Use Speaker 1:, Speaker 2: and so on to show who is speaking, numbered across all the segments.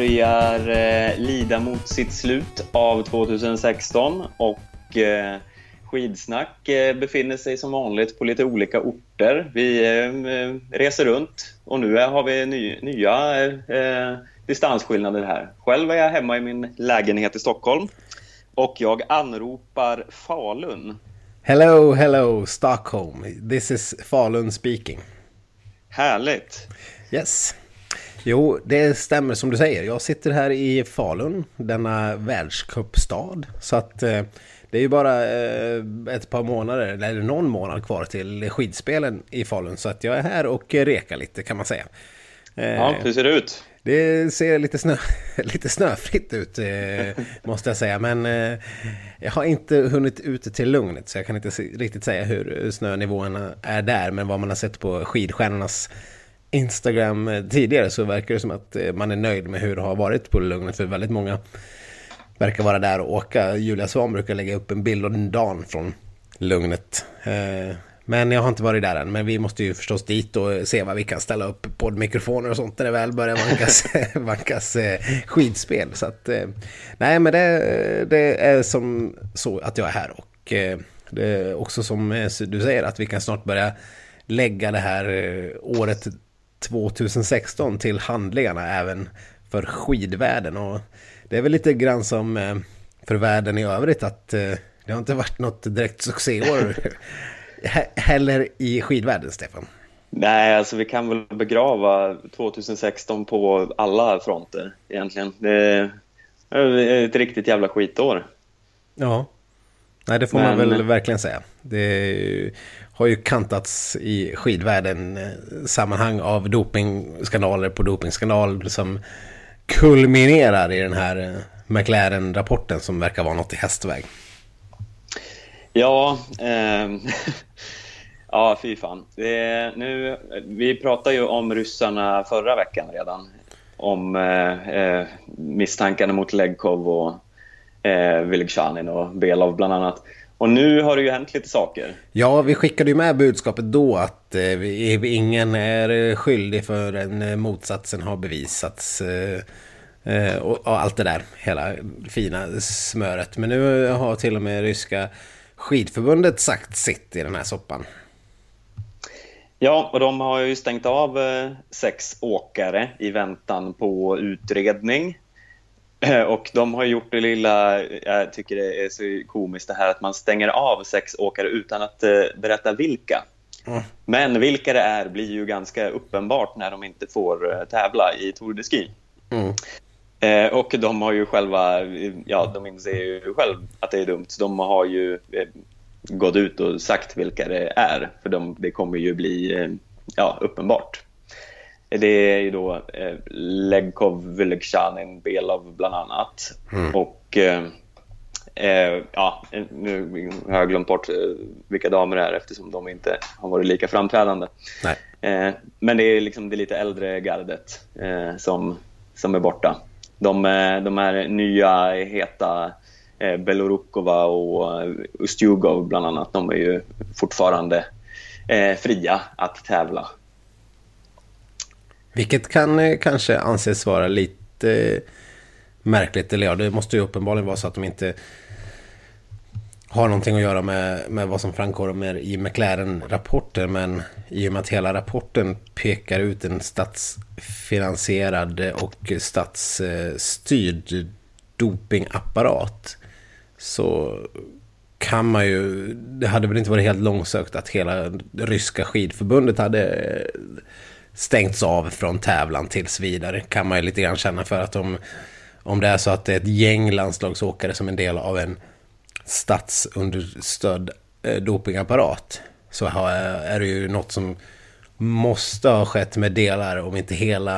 Speaker 1: börjar eh, lida mot sitt slut av 2016 och eh, Skidsnack eh, befinner sig som vanligt på lite olika orter. Vi eh, reser runt och nu har vi ny, nya eh, distansskillnader här. Själv är jag hemma i min lägenhet i Stockholm och jag anropar Falun.
Speaker 2: Hello, hello Stockholm. This is Falun speaking.
Speaker 1: Härligt.
Speaker 2: Yes. Jo, det stämmer som du säger. Jag sitter här i Falun, denna världscupstad. Så att eh, det är ju bara eh, ett par månader, eller någon månad kvar till skidspelen i Falun. Så att jag är här och rekar lite kan man säga.
Speaker 1: Eh, ja, hur ser det ut?
Speaker 2: Det ser lite, snö, lite snöfritt ut måste jag säga. Men jag har inte hunnit ut till lugnet så jag kan inte riktigt säga hur snönivåerna är där. Men vad man har sett på skidstjärnornas Instagram eh, tidigare så verkar det som att eh, man är nöjd med hur det har varit på lugnet. För väldigt många verkar vara där och åka. Julia Svan brukar lägga upp en bild om dagen från lugnet. Eh, men jag har inte varit där än. Men vi måste ju förstås dit och se vad vi kan ställa upp poddmikrofoner och sånt när det väl börjar vankas, vankas skidspel. Så att, nej men det, det, är som så att jag är här. Och det är också som du säger att vi kan snart börja lägga det här året 2016 till handlingarna även för skidvärlden. Och det är väl lite grann som eh, för världen i övrigt att eh, det har inte varit något direkt succéår heller i skidvärlden, Stefan.
Speaker 1: Nej, alltså vi kan väl begrava 2016 på alla fronter egentligen. Det är ett riktigt jävla skitår.
Speaker 2: Ja, nej det får Men... man väl verkligen säga. Det har ju kantats i skidvärlden eh, sammanhang av dopingskandaler på dopingskandal som kulminerar i den här eh, McLaren-rapporten som verkar vara något i hästväg.
Speaker 1: Ja, eh, ja fy fan. Det, nu, vi pratade ju om ryssarna förra veckan redan. Om eh, eh misstankarna mot Legkov och eh, Vilgshanin och Belov bland annat. Och nu har det ju hänt lite saker.
Speaker 2: Ja, vi skickade ju med budskapet då att eh, ingen är skyldig förrän eh, motsatsen har bevisats. Eh, eh, och, och, allt det där, hela fina smöret. Men nu har till och med ryska skidförbundet sagt sitt i den här soppan.
Speaker 1: Ja, och de har ju stängt av eh, sex åkare i väntan på utredning. Eh, och de har gjort det lilla, jag tycker det är så komiskt det här att man stänger av sex åkare utan att eh, berätta vilka. Mm. Men vilka det är blir ju ganska uppenbart när de inte får eh, tävla i Tour de Ski. Mm. Eh, och de har ju själva, ja de inser ju själv att det är dumt. De har ju eh, gått ut och sagt vilka det är, för de, det kommer ju bli eh, ja, uppenbart. Det är ju då eh, Legkov, Vylegzjanin, Belov bland annat. Mm. Och eh, eh, ja, nu har jag glömt bort eh, vilka damer det är eftersom de inte har varit lika framträdande. Eh, men det är liksom det lite äldre gardet eh, som, som är borta. De, eh, de här nya heta eh, Belorukova och Ustjugov bland annat, de är ju fortfarande fria att tävla.
Speaker 2: Vilket kan eh, kanske anses vara lite eh, märkligt. Eller ja, det måste ju uppenbarligen vara så att de inte har någonting att göra med, med vad som framkommer i McLaren-rapporten. Men i och med att hela rapporten pekar ut en statsfinansierad och statsstyrd dopingapparat så kan man ju... Det hade väl inte varit helt långsökt att hela ryska skidförbundet hade stängts av från tävlan tills vidare. Kan man ju lite grann känna för att om, om det är så att det är ett gäng landslagsåkare som en del av en statsunderstödd eh, dopingapparat så eh, är det ju något som måste ha skett med delar, om inte hela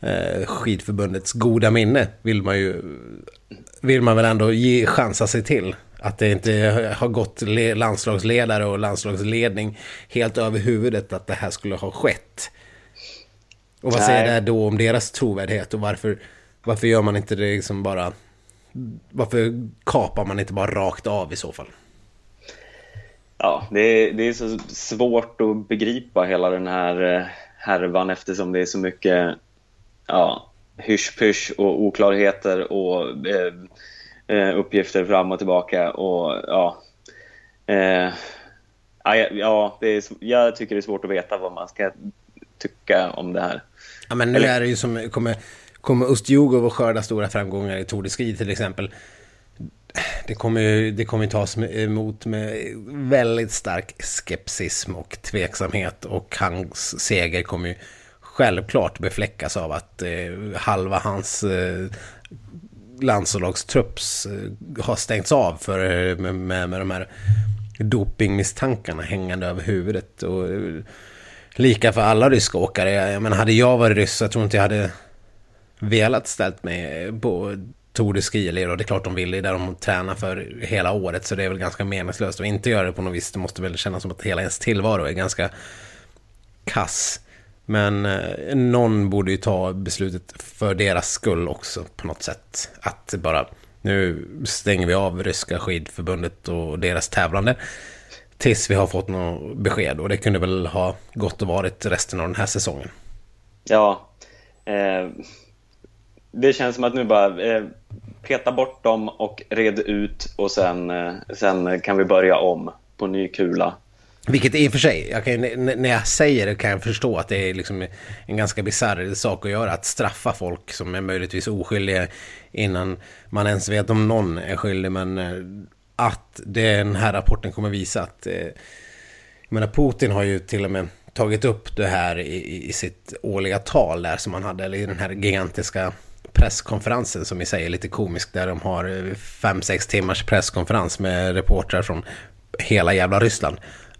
Speaker 2: eh, skidförbundets goda minne vill man ju vill man väl ändå ge chansa sig till. Att det inte har gått landslagsledare och landslagsledning helt över huvudet att det här skulle ha skett. Och vad Nej. säger det då om deras trovärdighet och varför, varför gör man inte det liksom bara... Varför kapar man inte bara rakt av i så fall?
Speaker 1: Ja, det är, det är så svårt att begripa hela den här eh, härvan eftersom det är så mycket ja, hysch och oklarheter och eh, eh, uppgifter fram och tillbaka. Och, ja, eh, ja, det är, jag tycker det är svårt att veta vad man ska tycka om det här.
Speaker 2: Ja, men nu Eller... är det ju som, kommer, kommer Ustjugov att skörda stora framgångar i Tour de Ski till exempel. Det kommer ju det kommer tas emot med väldigt stark skepsism och tveksamhet och hans seger kommer ju självklart befläckas av att eh, halva hans eh, landslagstrupps eh, har stängts av för, eh, med, med, med de här dopingmisstankarna hängande över huvudet. Och, eh, lika för alla ryska åkare. Jag menar, hade jag varit ryss, jag tror inte jag hade velat ställt mig på Tour de Ski. Eller det är klart de vill, det är där de tränar för hela året. Så det är väl ganska meningslöst att inte göra det på något vis. Det måste väl kännas som att hela ens tillvaro är ganska kass. Men eh, någon borde ju ta beslutet för deras skull också på något sätt. Att bara nu stänger vi av ryska skidförbundet och deras tävlande. Tills vi har fått något besked och det kunde väl ha gått och varit resten av den här säsongen.
Speaker 1: Ja, eh, det känns som att nu bara eh, peta bort dem och red ut och sen, eh, sen kan vi börja om på ny kula.
Speaker 2: Vilket i och för sig, kan, när jag säger det kan jag förstå att det är liksom en ganska bisarr sak att göra. Att straffa folk som är möjligtvis oskyldiga innan man ens vet om någon är skyldig. Men eh, att den här rapporten kommer visa att... Eh, jag menar, Putin har ju till och med tagit upp det här i, i sitt årliga tal där som han hade, eller i den här gigantiska presskonferensen som i sig är lite komisk där de har eh, fem sex timmars presskonferens med reportrar från hela jävla Ryssland.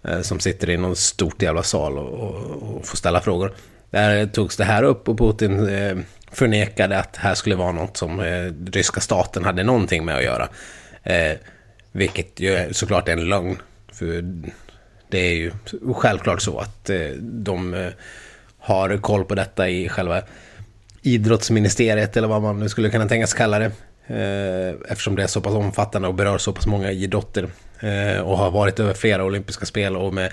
Speaker 2: Eh, som sitter i någon stort jävla sal och, och, och får ställa frågor. Där togs det här upp och Putin eh, förnekade att det här skulle vara något som eh, ryska staten hade någonting med att göra. Eh, vilket ju såklart är en lögn. För det är ju självklart så att eh, de eh, har koll på detta i själva idrottsministeriet eller vad man nu skulle kunna tänkas kalla det. Eh, eftersom det är så pass omfattande och berör så pass många idrotter. Och har varit över flera olympiska spel och med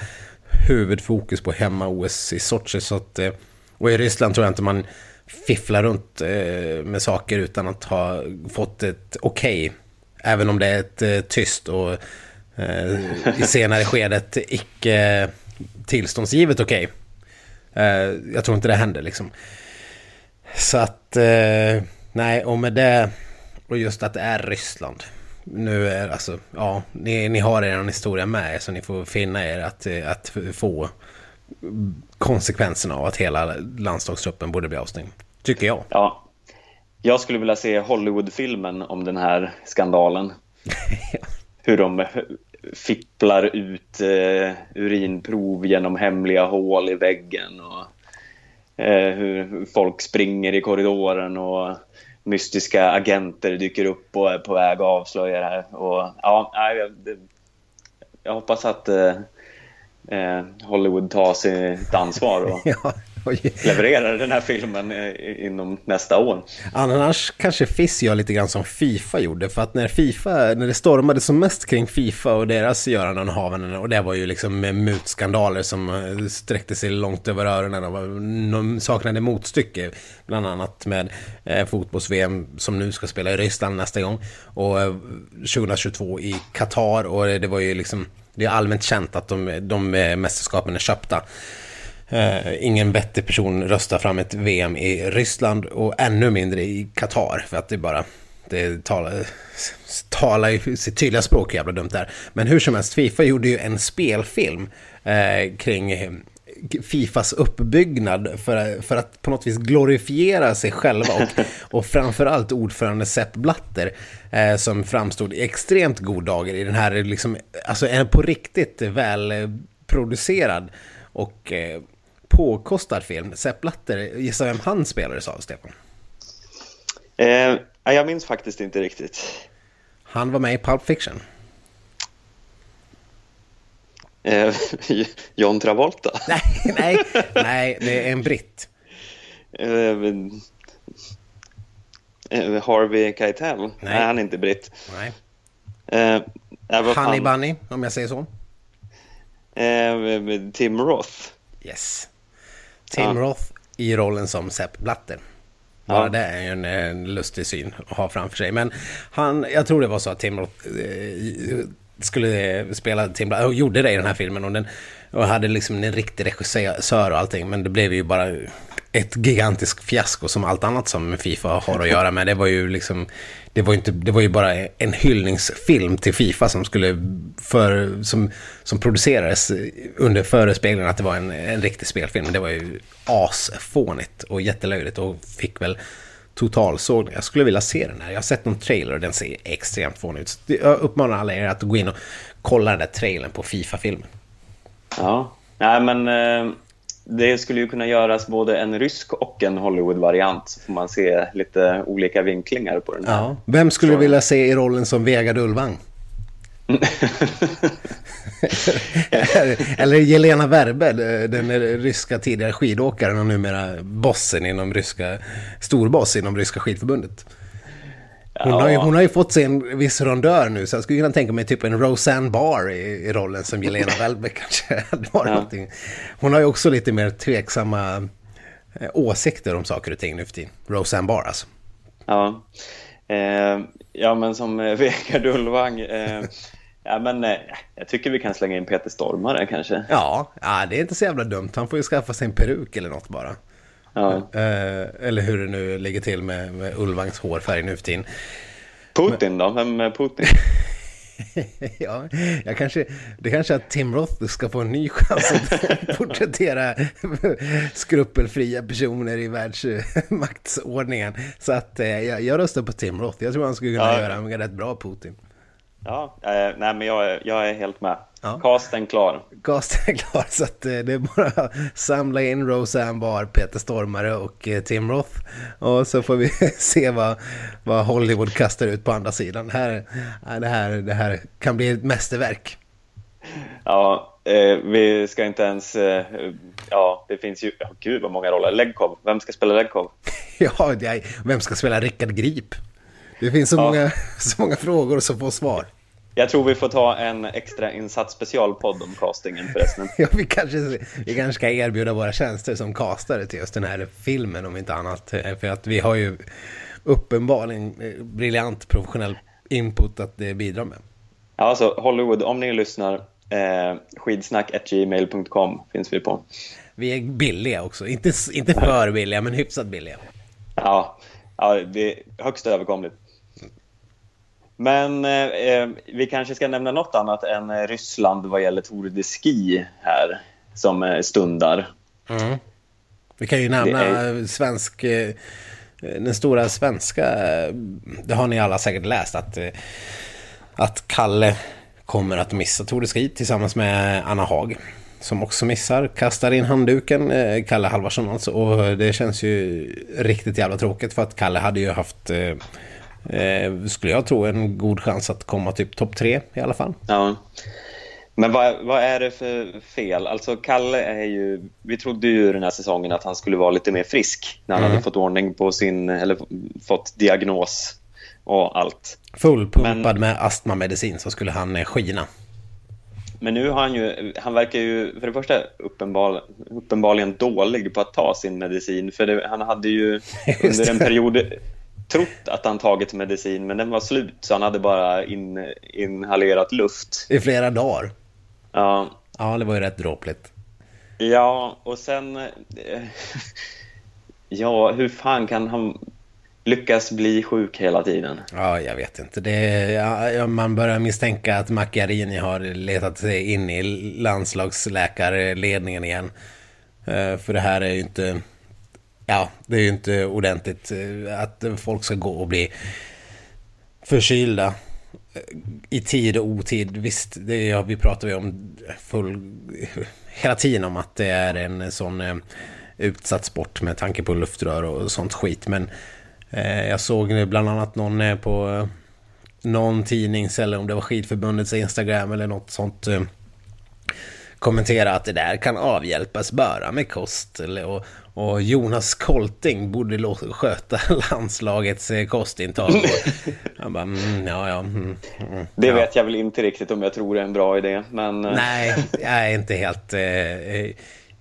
Speaker 2: huvudfokus på hemma-OS i Sochi. Så att, och i Ryssland tror jag inte man fifflar runt med saker utan att ha fått ett okej. Okay, även om det är ett eh, tyst och eh, i senare skedet icke tillståndsgivet okej. Okay. Jag tror inte det händer liksom. Så att, nej, och med det, och just att det är Ryssland nu är alltså, ja, ni, ni har er historia med er så ni får finna er att, att få konsekvenserna av att hela landslagstruppen borde bli avstängd. Tycker jag.
Speaker 1: Ja. Jag skulle vilja se Hollywoodfilmen om den här skandalen. Hur de fipplar ut eh, urinprov genom hemliga hål i väggen och eh, hur folk springer i korridoren och mystiska agenter dyker upp och är på väg att avslöja det här. Och, ja, jag, jag hoppas att eh, eh, Hollywood tar sitt ansvar och ja, levererar den här filmen eh, inom nästa år.
Speaker 2: Annars kanske FIS gör lite grann som Fifa gjorde. För att när Fifa, när det stormade som mest kring Fifa och deras göranden och havanden och det var ju liksom mutskandaler som eh, sträckte sig långt över öronen och de saknade motstycke. Bland annat med eh, fotbolls-VM som nu ska spela i Ryssland nästa gång. Och eh, 2022 i Qatar och det var ju liksom det är allmänt känt att de, de mästerskapen är köpta. Uh, ingen vettig person röstar fram ett VM i Ryssland och ännu mindre i Qatar. För att det bara, det talar, talar ju sitt tydliga språk jävla dumt där. Men hur som helst, Fifa gjorde ju en spelfilm uh, kring Fifas uppbyggnad för, för att på något vis glorifiera sig själva och, och framförallt ordförande Sepp Blatter eh, som framstod i extremt god dager i den här liksom, alltså en på riktigt välproducerad och eh, påkostad film. Sepp Blatter, gissa vem han spelades av, Stefan?
Speaker 1: Eh, jag minns faktiskt inte riktigt.
Speaker 2: Han var med i Pulp Fiction.
Speaker 1: Eh, John Travolta?
Speaker 2: nej, nej, nej, det är en britt.
Speaker 1: Eh, eh, Harvey Keitel? Nej. nej. han är inte britt.
Speaker 2: Nej. Eh, Honey Bunny, om jag säger så.
Speaker 1: Eh, Tim Roth.
Speaker 2: Yes. Tim ja. Roth i rollen som Sepp Blatter. Bara ja. det är ju en, en, lustig syn att ha framför sig. Men han, jag tror det var så att Tim Roth eh, skulle spela Tim Blatter, och gjorde det i den här filmen. Och, den, och hade liksom en riktig regissör och allting. Men det blev ju bara ett gigantiskt fiasko som allt annat som Fifa har att göra med. Det var ju liksom det var, inte, det var ju bara en hyllningsfilm till Fifa som skulle för, som, som producerades under förespeglingen att det var en, en riktig spelfilm. Det var ju asfånigt och jättelöjligt och fick väl totalsågning. Jag skulle vilja se den här. Jag har sett någon trailer och den ser extremt fånig ut. Jag uppmanar alla er att gå in och kolla den där trailern på Fifa-filmen.
Speaker 1: Ja, nej men eh, det skulle ju kunna göras både en rysk och en Hollywood-variant. Så får man se lite olika vinklingar på den här. Ja.
Speaker 2: Vem skulle du vilja se i rollen som Vegard Ulvang? Eller Jelena Werbe, den ryska tidigare skidåkaren och numera bossen inom ryska, storboss inom ryska skidförbundet. Hon, ja. har ju, hon har ju fått sig en viss rondör nu så jag skulle kunna tänka mig typ en Roseanne Barr i, i rollen som Jelena Welbe kanske. Var ja. Hon har ju också lite mer tveksamma eh, åsikter om saker och ting nu för tiden. Roseanne Barr alltså.
Speaker 1: Ja, eh, ja men som eh, Vegard Ulvang. Eh, ja, men, eh, jag tycker vi kan slänga in Peter Stormare kanske.
Speaker 2: Ja, ja, det är inte så jävla dumt. Han får ju skaffa sig en peruk eller något bara. Ja. Eh, eller hur det nu ligger till med, med Ulvangs hårfärg nu för tiden.
Speaker 1: Putin då? Vem är Putin?
Speaker 2: ja, jag kanske, det kanske är att Tim Roth ska få en ny chans att porträttera skrupelfria personer i världsmaktsordningen. Så att eh, jag, jag röstar på Tim Roth. Jag tror han skulle kunna ja. göra en rätt bra Putin.
Speaker 1: Ja, eh, nej, men jag, jag är helt med. Ja. Casten klar.
Speaker 2: Casten klar, så att, eh, det är bara att samla in Roseanne Barr, Peter Stormare och eh, Tim Roth. Och så får vi se vad, vad Hollywood kastar ut på andra sidan. Det här, det här, det här kan bli ett mästerverk.
Speaker 1: Ja, eh, vi ska inte ens... Eh, ja, det finns ju... Oh, gud, vad många roller. Legkov. Vem ska spela Legkov?
Speaker 2: ja, är, vem ska spela Rickard Grip? Det finns så, ja. många, så många frågor och så få svar.
Speaker 1: Jag tror vi får ta en extra insatt specialpodd om castingen förresten.
Speaker 2: ja, vi kanske, vi kanske ska erbjuda våra tjänster som castare till just den här filmen om inte annat. För att vi har ju uppenbarligen briljant professionell input att bidra med.
Speaker 1: Ja, alltså Hollywood, om ni lyssnar, eh, skidsnack.gmail.com finns vi på.
Speaker 2: Vi är billiga också, inte, inte för billiga men hyfsat billiga.
Speaker 1: Ja, ja det är högst överkomligt. Men eh, eh, vi kanske ska nämna något annat än eh, Ryssland vad gäller Tour de Ski här som eh, stundar.
Speaker 2: Mm. Vi kan ju nämna är... svensk, den stora svenska, det har ni alla säkert läst, att, att Kalle kommer att missa Tour de Ski tillsammans med Anna Hag som också missar, kastar in handduken, Kalle Halvarsson alltså. Och det känns ju riktigt jävla tråkigt för att Kalle hade ju haft eh, skulle jag tro en god chans att komma typ topp tre i alla fall.
Speaker 1: Ja. Men vad, vad, är det för fel? Alltså Kalle är ju... Vi trodde ju den här säsongen att han skulle vara lite mer frisk när han mm. hade fått ordning på sin... Eller fått diagnos och allt.
Speaker 2: Fullpumpad Men, med astmamedicin så skulle han eh, skina.
Speaker 1: Men nu har han ju... Han verkar ju för det första uppenbar, uppenbarligen dålig på att ta sin medicin. För det, han hade ju under en period trott att han tagit medicin, men den var slut så han hade bara in, inhalerat luft.
Speaker 2: I flera dagar?
Speaker 1: Ja.
Speaker 2: Ja, det var ju rätt dråpligt.
Speaker 1: Ja, och sen... Eh, ja, hur fan kan han lyckas bli sjuk hela tiden?
Speaker 2: Ja, jag vet inte. Det, ja, man börjar misstänka att Macchiarini har letat sig in i landslagsläkarledningen igen. Eh, för det här är ju inte ja, det är ju inte ordentligt eh, att folk ska gå och bli förkylda eh, i tid och otid. Visst, det är, vi pratar ju om full, hela tiden om att det är en sån eh, utsatt sport med tanke på luftrör och sånt skit. Men eh, jag såg bland annat någon på någon tidnings eller om det var skidförbundets Instagram eller något sånt eh, kommentera att det där kan avhjälpas bara med kost. Eller, och, och Jonas Kolting borde sköta landslagets eh, kostintag. Han bara, mm, ja, ja. Mm,
Speaker 1: mm, det ja. vet jag väl inte riktigt om jag tror är en bra idé, men...
Speaker 2: Eh. Nej, jag är inte helt... Eh,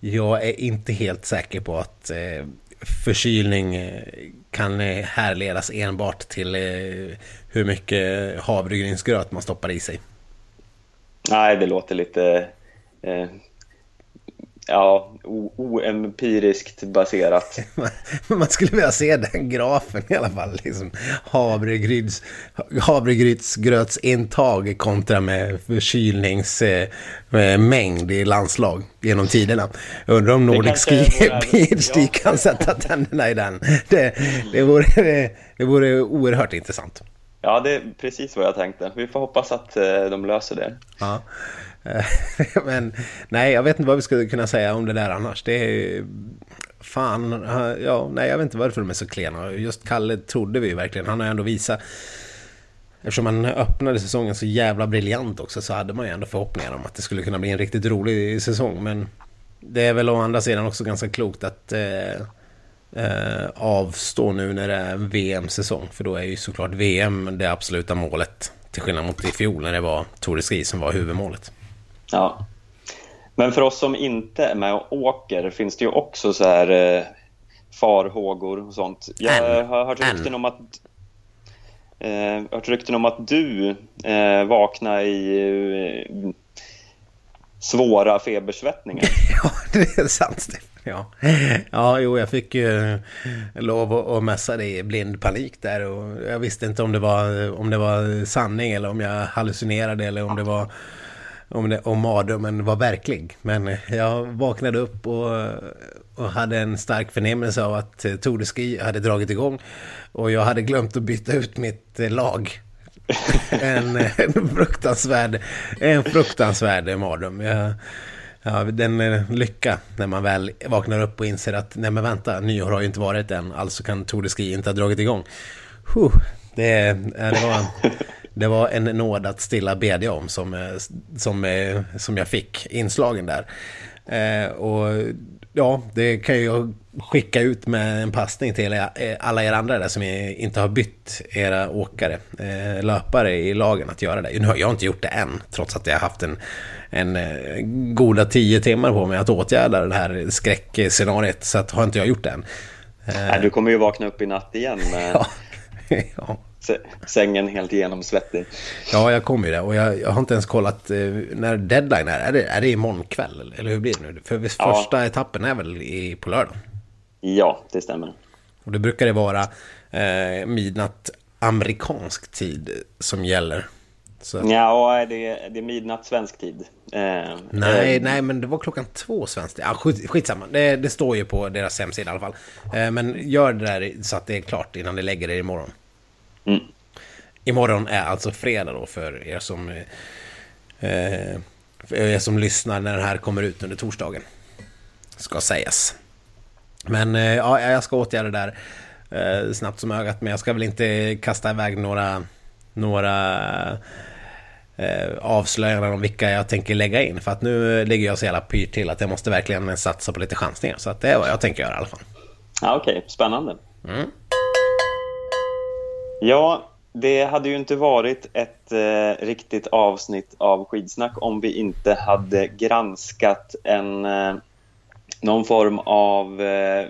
Speaker 2: jag är inte helt säker på att eh, förkylning kan härledas enbart till eh, hur mycket havregrynsgröt man stoppar i sig.
Speaker 1: Nej, det låter lite eh, ja, oempiriskt baserat.
Speaker 2: Man skulle vilja se den grafen i alla fall. Liksom. Havregryns, havregrynsgrötsintag kontra med förkylningsmängd i landslag genom tiderna. Undrar om Nordic Ski PhD kan sätta tänderna i den. Det, det, vore, det, det vore oerhört intressant.
Speaker 1: Ja, det är precis vad jag tänkte. Vi får hoppas att eh, de löser det.
Speaker 2: Ja. Eh, men nej, jag vet inte vad vi skulle kunna säga om det där annars. Det är fan, eh, ja, nej, jag vet inte varför de är så klena. Just Kalle trodde vi ju verkligen. Han har ju ändå visat Eftersom han öppnade säsongen så jävla briljant också så hade man ju ändå förhoppningar om att det skulle kunna bli en riktigt rolig säsong. Men det är väl å andra sidan också ganska klokt att eh, eh, avstå nu när det är VM-säsong. För då är ju såklart VM det absoluta målet. Till skillnad mot i fjol när det var Tour de Ski som var huvudmålet.
Speaker 1: Ja. Men för oss som inte är med och åker finns det ju också så här eh, farhågor och sånt. Jag har hört rykten om att eh, hört rykten om att du eh, vaknade i eh, svåra febersvettningar.
Speaker 2: ja, det är sant Stefan. Ja. ja, jo, jag fick ju lov att mässa det i blind panik där och jag visste inte om det var, om det var sanning eller om jag hallucinerade eller om det var om, det, om mardrömmen var verklig. Men jag vaknade upp och, och hade en stark förnimmelse av att Tour de Ski hade dragit igång. Och jag hade glömt att byta ut mitt lag. en, en fruktansvärd, en fruktansvärd mardröm. Jag, ja, den lycka när man väl vaknar upp och inser att nej men vänta, nyår har ju inte varit än, alltså kan Tour de Ski inte ha dragit igång. Huh, det, det var det var en nåd att stilla bedja om som, eh, som, eh, som jag fick inslagen där. Eh, och ja, det kan jag skicka ut med en passning till alla er andra där som inte har bytt era åkare, löpare i lagen att göra det. Nu har jag inte gjort det än, trots att jag har haft en, en goda tio timmar på mig att åtgärda det här skräckscenariet, så att har inte jag gjort det än.
Speaker 1: Nej, du kommer ju vakna upp i natt igen med... ja. ja sängen helt genomsvettig.
Speaker 2: Ja, jag kommer ju det. Och jag, jag, har inte ens kollat eh, när deadline är. Är det, är det imorgon kväll? Eller hur blir det nu? För ja. första etappen är väl i, på lördag?
Speaker 1: Ja, det stämmer.
Speaker 2: Och det brukar det vara eh, midnatt amerikansk tid som gäller.
Speaker 1: Så. Ja, det är, det är midnatt svensk tid.
Speaker 2: Eh, nej, eh, nej, men det var klockan två svensk tid. Ja, skit, skitsamma, det, det står ju på deras hemsida i alla fall. Eh, men gör det där så att det är klart innan ni lägger det imorgon. Mm. Imorgon är alltså fredag då för er som, eh, för er som lyssnar när den här kommer ut under torsdagen. Ska sägas. Men eh, ja, jag ska åtgärda det där eh, snabbt som ögat. Men jag ska väl inte kasta iväg några, några eh, avslöjanden om vilka jag tänker lägga in. För att nu ligger jag så jävla pyrt till att jag måste verkligen satsa på lite chansningar. Så att det är vad jag tänker göra i alla fall.
Speaker 1: Ja, Okej, okay. spännande. Mm. Ja, det hade ju inte varit ett eh, riktigt avsnitt av Skidsnack om vi inte hade granskat en, eh, någon form av eh,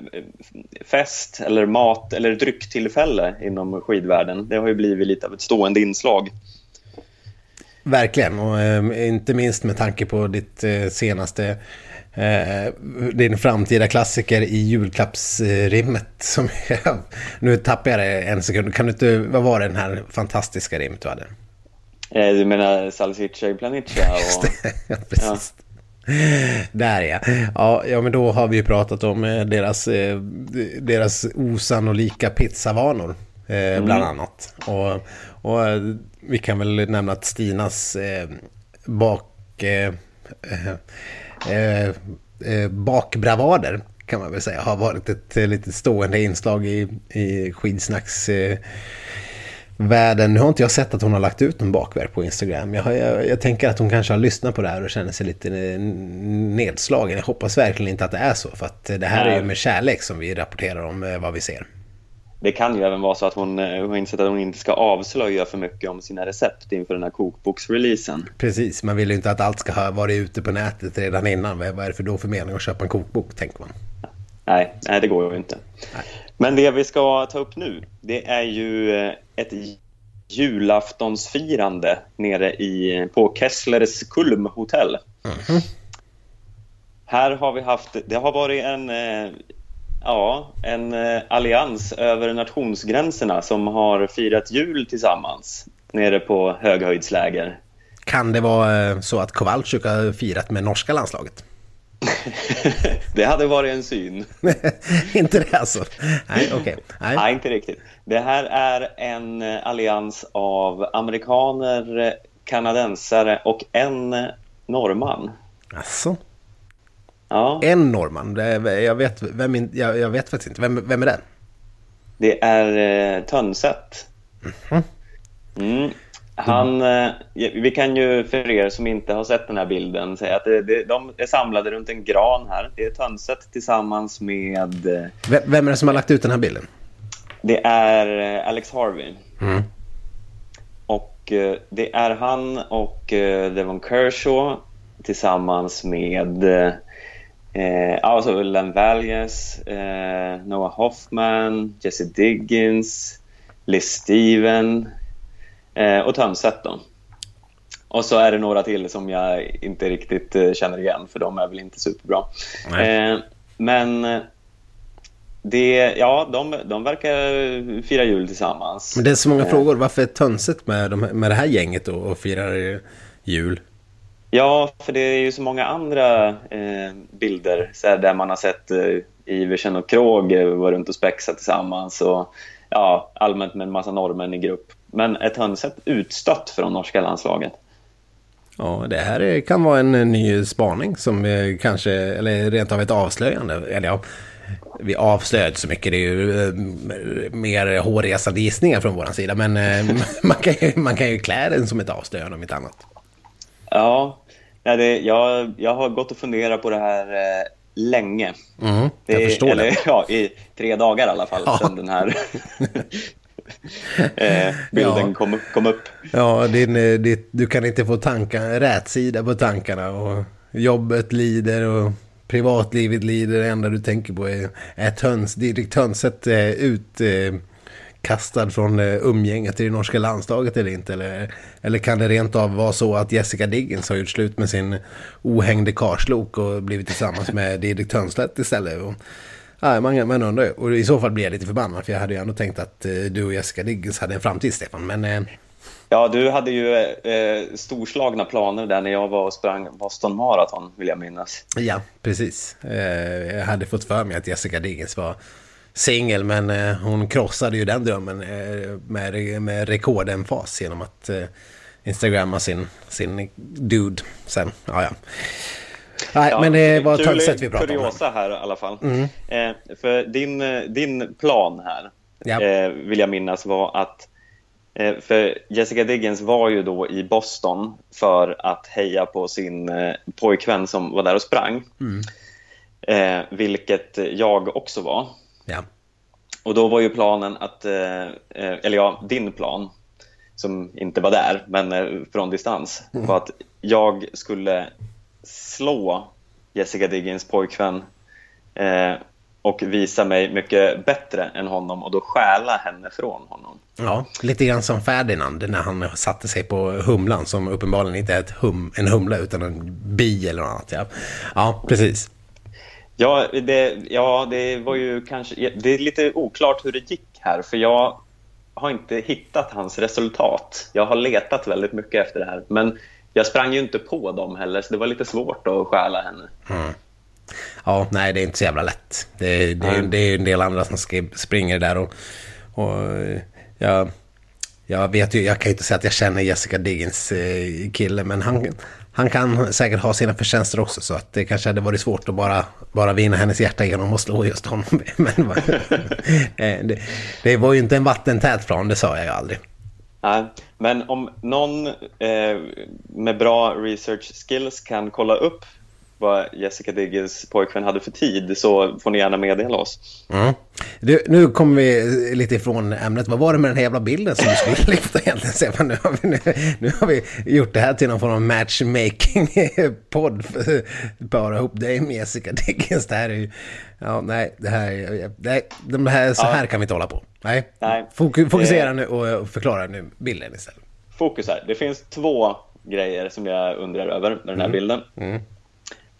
Speaker 1: fest eller mat eller drycktillfälle inom skidvärlden. Det har ju blivit lite av ett stående inslag.
Speaker 2: Verkligen, och eh, inte minst med tanke på ditt eh, senaste eh, din framtida klassiker i julklappsrimmet. Som jag, nu tappar jag det en sekund. Kan du inte, vad var det den här fantastiska rimmet du hade?
Speaker 1: Eh, du menar Salsiccia i Planiccia? Och... ja, precis. Ja.
Speaker 2: Där ja. ja. Ja, men då har vi ju pratat om eh, deras, eh, deras osannolika pizzavanor. Mm. Bland annat. Och, och vi kan väl nämna att Stinas bak eh, eh, bakbravader kan man väl säga har varit ett eh, lite stående inslag i, i skidsnacks eh, världen. Nu har inte jag sett att hon har lagt ut en bakverk på Instagram. Jag, jag, jag, tänker att hon kanske har lyssnat på det här och känner sig lite nedslagen. Jag hoppas verkligen inte att det är så. För att det här Nej. är ju med kärlek som vi rapporterar om eh, vad vi ser.
Speaker 1: Det kan ju även vara så att hon eh, har insett att hon inte ska avslöja för mycket om sina recept inför den här kokboksreleasen.
Speaker 2: Precis, man vill ju inte att allt ska ha varit ute på nätet redan innan. Vad är det för då för mening att köpa en kokbok, tänker man.
Speaker 1: Nej, nej det går ju inte. Nej. Men det vi ska ta upp nu, det är ju eh, ett julaftonsfirande nere i, på Kesslers Kulm hotell. Mm -hmm. Här har vi haft, det har varit en, eh, ja, en eh, allians över nationsgränserna som har firat jul tillsammans nere på höghöjdsläger.
Speaker 2: Kan det vara så att Kowalczyk har firat med norska landslaget?
Speaker 1: det hade varit en syn.
Speaker 2: inte det alltså? Nej, okej. Okay.
Speaker 1: Nej. Nej. inte riktigt. Det här är en eh, allians av amerikaner, kanadensare och en norrman.
Speaker 2: Alltså? Ja. En norrman? Jag vet, vem, jag, jag vet faktiskt inte. Vem, vem är det?
Speaker 1: Det är eh, Tönset. Mm mm. Han, eh, vi kan ju för er som inte har sett den här bilden säga att det, det, de är samlade runt en gran här. Det är Tönset tillsammans med...
Speaker 2: Eh, vem är det som har lagt ut den här bilden?
Speaker 1: Det är eh, Alex Harvey. Mm. Och det är han och Devon Kershaw tillsammans med eh, alltså Len Valles, eh, Noah Hoffman, Jesse Diggins, Liz Steven, eh, och Tömset då. Och så är det några till som jag inte riktigt eh, känner igen för de är väl inte superbra. Eh, men eh, det, ja, de, de verkar fira jul tillsammans.
Speaker 2: Men det är så många eh. frågor. Varför är Tönset med, de, med det här gänget då och firar jul?
Speaker 1: Ja, för det är ju så många andra eh, bilder så här, där man har sett eh, Iversen och Krog eh, vara runt och spexa tillsammans och ja, allmänt med en massa norrmän i grupp. Men ett hönset utstött från norska landslaget.
Speaker 2: Ja, det här kan vara en eh, ny spaning som eh, kanske, eller rent av ett avslöjande. Eller ja, vi avslöjar inte så mycket, det är ju mer hårresande gissningar från vår sida. Men man, kan ju, man kan ju klä den som ett avslöjande om inte annat.
Speaker 1: Ja, det, jag, jag har gått och funderat på det här eh, länge.
Speaker 2: Mm, jag det, förstår eller, det.
Speaker 1: Ja, i tre dagar i alla fall ja. sedan den här eh, bilden ja. kom, kom upp.
Speaker 2: Ja, din, eh, din, du kan inte få tankar, rätsida på tankarna och jobbet lider och privatlivet lider. Det enda du tänker på är, är töns, Didrik Tönset eh, ut... Eh, kastad från eh, umgänget i det norska landslaget eller inte? Eller, eller kan det rent av vara så att Jessica Diggins har gjort slut med sin ohängde karslok och blivit tillsammans med Didrik Tönstedt istället? Och, ja, man, man undrar ju. Och i så fall blir jag lite förbannad för jag hade ju ändå tänkt att eh, du och Jessica Diggins hade en framtid, Stefan. Men... Eh...
Speaker 1: Ja, du hade ju eh, storslagna planer där när jag var och sprang Boston Marathon, vill jag minnas.
Speaker 2: Ja, precis. Eh, jag hade fått för mig att Jessica Diggins var singel men eh, hon krossade ju den drömmen eh, med, med rekordemfas genom att eh, instagramma sin, sin dude sen. Ja, ja. Nej, ja, men det var ett sätt vi pratade
Speaker 1: om. kuriosa här i alla fall. Mm. Eh, för din, eh, din plan här, ja. eh, vill jag minnas, var att eh, för Jessica Diggins var ju då i Boston för att heja på sin eh, pojkvän som var där och sprang. Mm. Eh, vilket jag också var.
Speaker 2: Ja.
Speaker 1: Och då var ju planen att, eh, eh, eller ja, din plan, som inte var där, men eh, från distans, mm. var att jag skulle slå Jessica Diggins pojkvän och visa mig mycket bättre än honom och då stjäla henne från honom.
Speaker 2: Ja, lite grann som Ferdinand när han satte sig på humlan som uppenbarligen inte är ett hum, en humla utan en bi eller något annat. Ja, ja precis.
Speaker 1: Ja det, ja, det var ju kanske... Det är lite oklart hur det gick här, för jag har inte hittat hans resultat. Jag har letat väldigt mycket efter det här, men jag sprang ju inte på dem heller, så det var lite svårt att stjäla henne. Mm.
Speaker 2: Ja, nej, det är inte så jävla lätt. Det, det, mm. det är en del andra som springer där och... och ja, jag vet ju, jag kan ju inte säga att jag känner Jessica Diggins eh, kille, men han, han kan säkert ha sina förtjänster också så att det kanske hade varit svårt att bara, bara vinna hennes hjärta genom att slå just honom. Men det, det var ju inte en vattentät plan, det sa jag ju aldrig.
Speaker 1: Nej, men om någon eh, med bra research skills kan kolla upp vad Jessica Diggins pojkvän hade för tid så får ni gärna meddela oss.
Speaker 2: Mm. Du, nu kommer vi lite ifrån ämnet. Vad var det med den här jävla bilden som du skulle lyfta egentligen? Stefan? Nu har vi, nu, nu har vi gjort det här till någon form av matchmaking-podd. Bara ihop dig med Jessica Diggins. Det här är ju... Ja, nej, det här, nej, de här, så här kan vi inte hålla på. Nej, nej. fokusera eh, nu och förklara nu bilden istället.
Speaker 1: Fokus här. Det finns två grejer som jag undrar över med den här mm. bilden. Mm.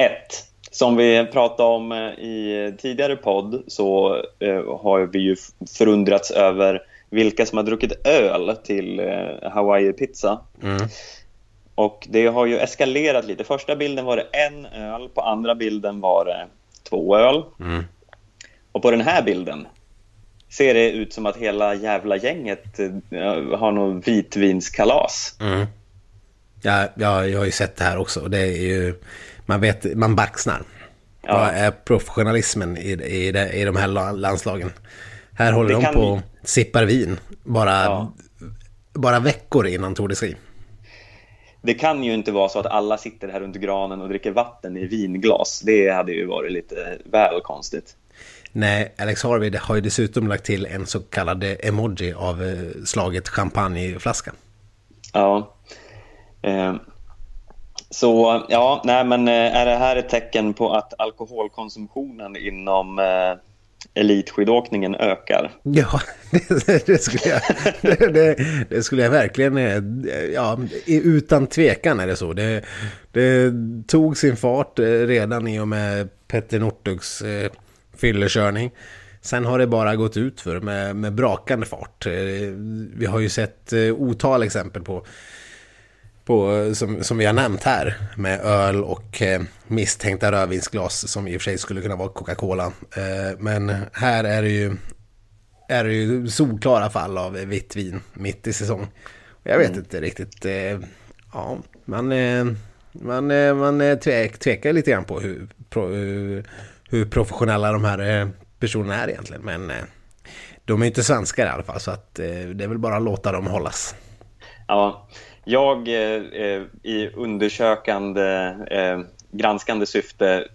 Speaker 1: Ett, som vi pratade om eh, i tidigare podd så eh, har vi ju förundrats över vilka som har druckit öl till eh, Hawaii-pizza. Mm. Och det har ju eskalerat lite. Första bilden var det en öl, på andra bilden var det två öl. Mm. Och på den här bilden ser det ut som att hela jävla gänget har något vitvinskalas. Mm.
Speaker 2: Ja, ja, jag har ju sett det här också. Det är ju man, vet, man baxnar. Ja. Vad är professionalismen i, i, i de här landslagen? Här håller det de på och sippar vin bara, ja. bara veckor innan Tour de Ski.
Speaker 1: Det kan ju inte vara så att alla sitter här under granen och dricker vatten i vinglas. Det hade ju varit lite väl konstigt.
Speaker 2: Nej, Alex Harvey har ju dessutom lagt till en så kallad emoji av eh, slaget champagneflaska.
Speaker 1: Ja. Så ja, nej men eh, är det här ett tecken på att alkoholkonsumtionen inom eh, elitskidåkningen ökar?
Speaker 2: Ja, det, det skulle, jag, det, det, skulle jag verkligen... Eh, ja, utan tvekan är det så. Det, det tog sin fart eh, redan i och med Petter Northugs eh, fyllekörning. Sen har det bara gått ut för med, med brakande fart. Vi har ju sett otal exempel på på, som, som vi har nämnt här med öl och eh, misstänkta rödvinsglas som i och för sig skulle kunna vara Coca-Cola. Eh, men här är det ju, är det ju solklara fall av vitt vin mitt i säsong. Jag vet mm. inte riktigt. Eh, ja, man, eh, man, eh, man tvek, tvekar lite grann på hur, pro, hur, hur, professionella de här eh, personerna är egentligen. Men de är inte svenskar i alla fall så att det är väl bara att låta dem hållas.
Speaker 1: Ja, jag eh, eh, i undersökande, eh, granskande syfte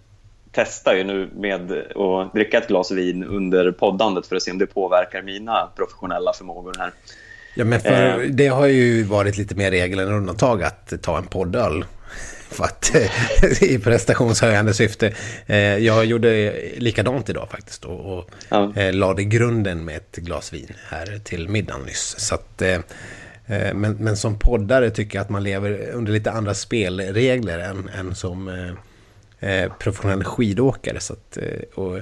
Speaker 1: testar ju nu med att dricka ett glas vin under poddandet för att se om det påverkar mina professionella förmågor här.
Speaker 2: Ja, men för, eh. det har ju varit lite mer regel än undantag att ta en poddöl. För att, I prestationshöjande syfte. Eh, jag gjorde likadant idag faktiskt. Och, och ja. Eh, lade grunden med ett glas vin här till middagen nyss. Så att, Eh, men, men som poddare tycker jag att man lever under lite andra spelregler än, än som eh, eh professionell skidåkare. Så att, eh, och,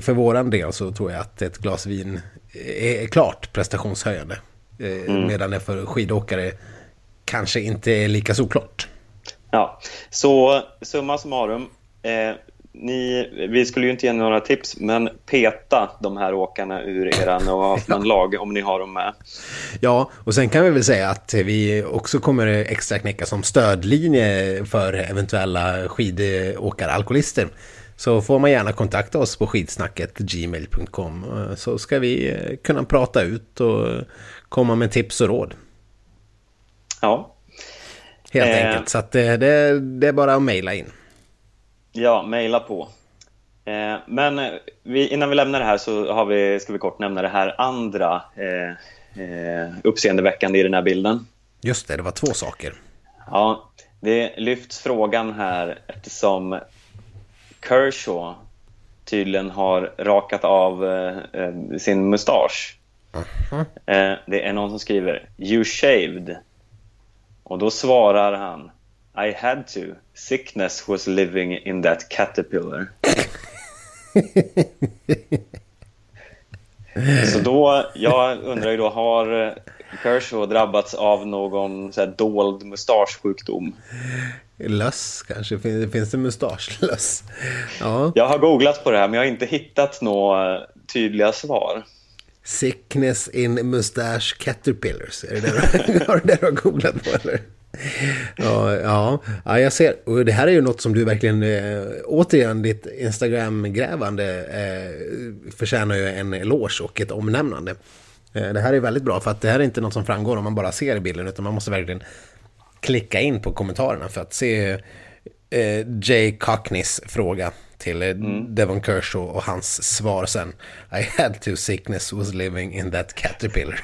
Speaker 2: för våran del så tror jag att ett glas vin är klart prestationshöjande. Mm. Medan det för skidåkare kanske inte är lika såklart.
Speaker 1: Ja, så summa summarum. Eh, ni, vi skulle ju inte ge några tips, men peta de här åkarna ur era lag om ni har dem med.
Speaker 2: Ja, och sen kan vi väl säga att vi också kommer extra knäcka som stödlinje för eventuella skidåkare, alkoholister. Så får man gärna kontakta oss på skidsnacket gmail.com så ska vi kunna prata ut och komma med tips och råd.
Speaker 1: Ja.
Speaker 2: Helt eh. enkelt, så det, det, det är bara att mejla in.
Speaker 1: Ja, mejla på. Eh, men eh, vi, innan vi lämnar det här så har vi, ska vi kort nämna det här andra eh, eh, uppseendeväckande i den här bilden.
Speaker 2: Just det, det var två saker.
Speaker 1: Ja, det lyfts frågan här eftersom Kershaw tydligen har rakat av eh, eh sin mustasch. Uh -huh. det är någon som skriver “You shaved” och då svarar han “I had to” Sickness was living in that caterpillar. Så då, jag undrar ju då, har Kershaw drabbats av någon så här dold mustaschsjukdom?
Speaker 2: Löss kanske? Finns det mustaschlöss?
Speaker 1: Ja. Jag har googlat på det här men jag har inte hittat några tydliga svar.
Speaker 2: Sickness in mustache caterpillars. Är det det du har googlat på eller? Ja, ja, ja, jag ser. Och det här är ju något som du verkligen, eh, återigen, ditt Instagram-grävande eh, förtjänar ju en eloge och ett omnämnande. Eh, det här är väldigt bra för att det här är inte något som framgår om man bara ser bilden utan man måste verkligen klicka in på kommentarerna för att se eh, Jay Cockneys fråga till eh, mm. Devon Kershaw och hans svar sen. I had to sickness was living in that caterpillar.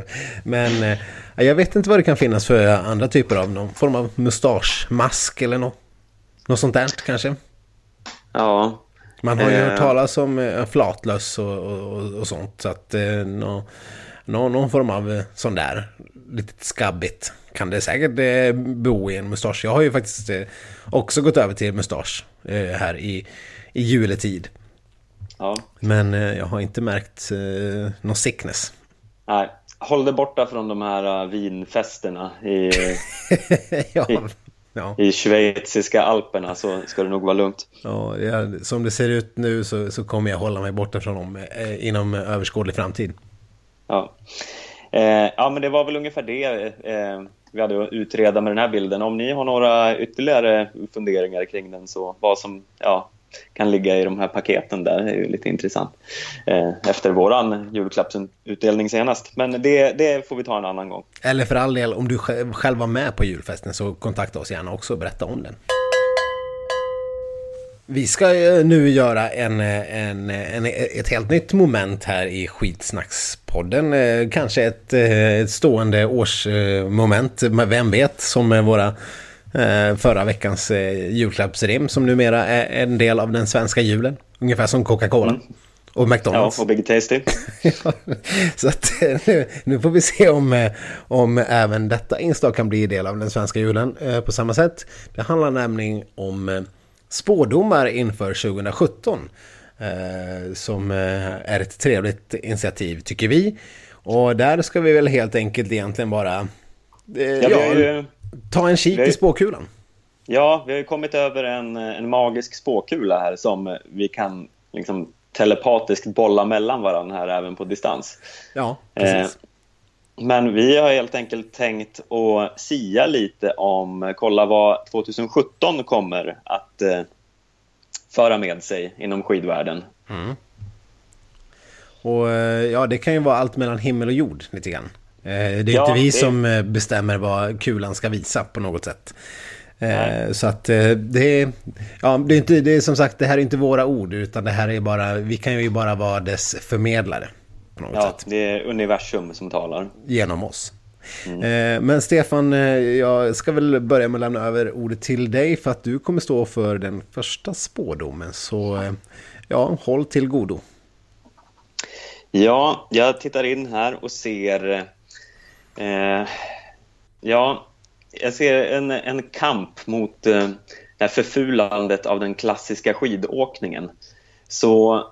Speaker 2: Men eh, jag vet inte vad det kan finnas för andra typer av någon form av mustaschmask eller något. Något sånt där kanske.
Speaker 1: Ja.
Speaker 2: Man har ju eh. hört talas om eh, flatlöss och, och, och, sånt. Så att eh, nå, nå, någon form av eh, sån där lite skabbigt kan det säkert eh, bo i en mustasch. Jag har ju faktiskt eh, också gått över till mustasch eh, här i, i juletid.
Speaker 1: Ja.
Speaker 2: Men jag har inte märkt någon sickness.
Speaker 1: Nej, håll dig borta från de här vinfesterna i, ja, i, ja. i schweiziska alperna så ska det nog vara lugnt.
Speaker 2: Ja, ja, som det ser ut nu så, så kommer jag hålla mig borta från dem inom överskådlig framtid.
Speaker 1: Ja. Eh, ja, men det var väl ungefär det eh, vi hade att utreda med den här bilden. Om ni har några ytterligare funderingar kring den, så vad som ja, kan ligga i de här paketen där är ju lite intressant. Eh, efter våran julklappsutdelning senast. Men det, det får vi ta en annan gång.
Speaker 2: Eller för all del, om du själv var med på julfesten så kontakta oss gärna också och berätta om den. Vi ska eh, nu göra en, eh, en, en, ett helt nytt moment här i Skitsnackspodden. Eh, kanske ett, ett stående årsmoment, vem vet, som våra förra veckans julklappsrim som numera är en del av den svenska julen. Ungefär som Coca-Cola. Mm. Och McDonalds.
Speaker 1: Ja, och Big Tasty.
Speaker 2: så att, nu, nu, får vi se om, om även detta inslag kan bli del av den svenska julen på samma sätt. Det handlar nämligen om spådomar inför 2017. Eh, som eh, är ett trevligt initiativ tycker vi. Och där ska vi väl helt enkelt egentligen bara eh, ja, ju, ta en kik i spåkulan.
Speaker 1: Ja, vi har ju kommit över en, en magisk spåkula här som vi kan liksom telepatiskt bolla mellan varandra här även på distans.
Speaker 2: Ja, precis. Eh,
Speaker 1: men vi har helt enkelt tänkt att sia lite om, kolla vad 2017 kommer att eh, föra med sig inom skidvärlden. Mm.
Speaker 2: Och eh, ja, det kan ju vara allt mellan himmel och jord lite grann. Eh, det är ja, inte vi det... som eh, bestämmer vad kulan ska visa på något sätt. Nej. Så att det är, ja, det är inte, det är som sagt, det här är inte våra ord, utan det här är bara, vi kan ju bara vara dess förmedlare
Speaker 1: på något ja, sätt. det är universum som talar.
Speaker 2: Genom oss. Mm. Eh, men Stefan, eh, jag ska väl börja med att lämna över ordet till dig för att du kommer stå för den första spådomen. Så eh, ja, håll till godo.
Speaker 1: Ja, jag tittar in här och ser... Eh, ja, jag ser en, en kamp mot eh, det här förfulandet av den klassiska skidåkningen. Så